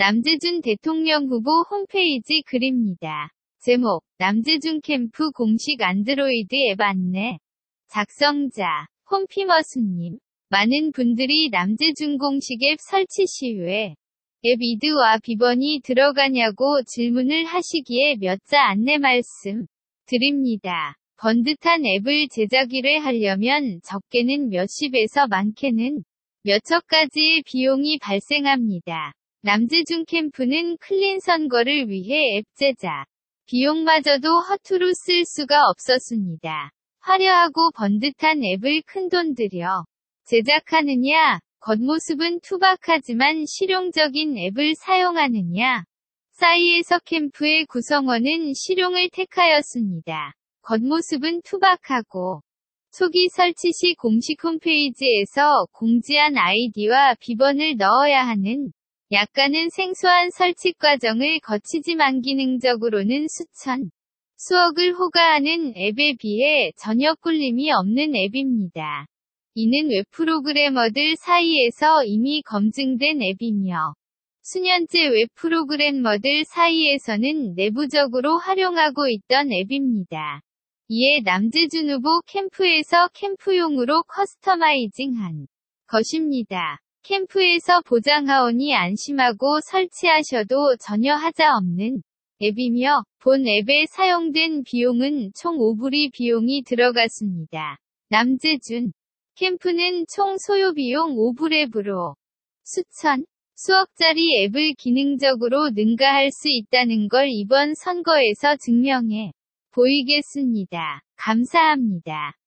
남재준 대통령 후보 홈페이지 글입니다. 제목, 남재준 캠프 공식 안드로이드 앱 안내. 작성자, 홈피머스님. 많은 분들이 남재준 공식 앱 설치 시후에 앱 이드와 비번이 들어가냐고 질문을 하시기에 몇 자 안내 말씀 드립니다. 번듯한 앱을 제작일에 하려면 적게는 몇십에서 많게는 몇천까지의 비용이 발생합니다. 남재준 캠프는 클린 선거를 위해 앱 제작 비용마저도 허투루 쓸 수가 없었습니다. 화려하고 번듯한 앱을 큰돈 들여 제작하느냐, 겉모습은 투박하지만 실용적인 앱을 사용하느냐, 사이에서 캠프의 구성원은 실용을 택하였습니다. 겉모습은 투박하고 초기 설치 시 공식 홈페이지에서 공지한 아이디와 비번을 넣어야 하는 약간은 생소한 설치 과정을 거치지만 기능적으로는 수천, 수억을 호가하는 앱에 비해 전혀 꿀림이 없는 앱입니다. 이는 웹 프로그래머들 사이에서 이미 검증된 앱이며 수년째 웹 프로그래머들 사이에서는 내부적으로 활용하고 있던 앱입니다. 이에 남재준 후보 캠프에서 캠프용으로 커스터마이징한 것입니다. 캠프에서 보장하오니 안심하고 설치하셔도 전혀 하자 없는 앱이며 본 앱에 사용된 비용은 총 5불이 비용이 들어갔습니다. 남재준 캠프는 총 소요 비용 5불 앱으로 수천, 수억짜리 앱을 기능적으로 능가할 수 있다는 걸 이번 선거에서 증명해 보이겠습니다. 감사합니다.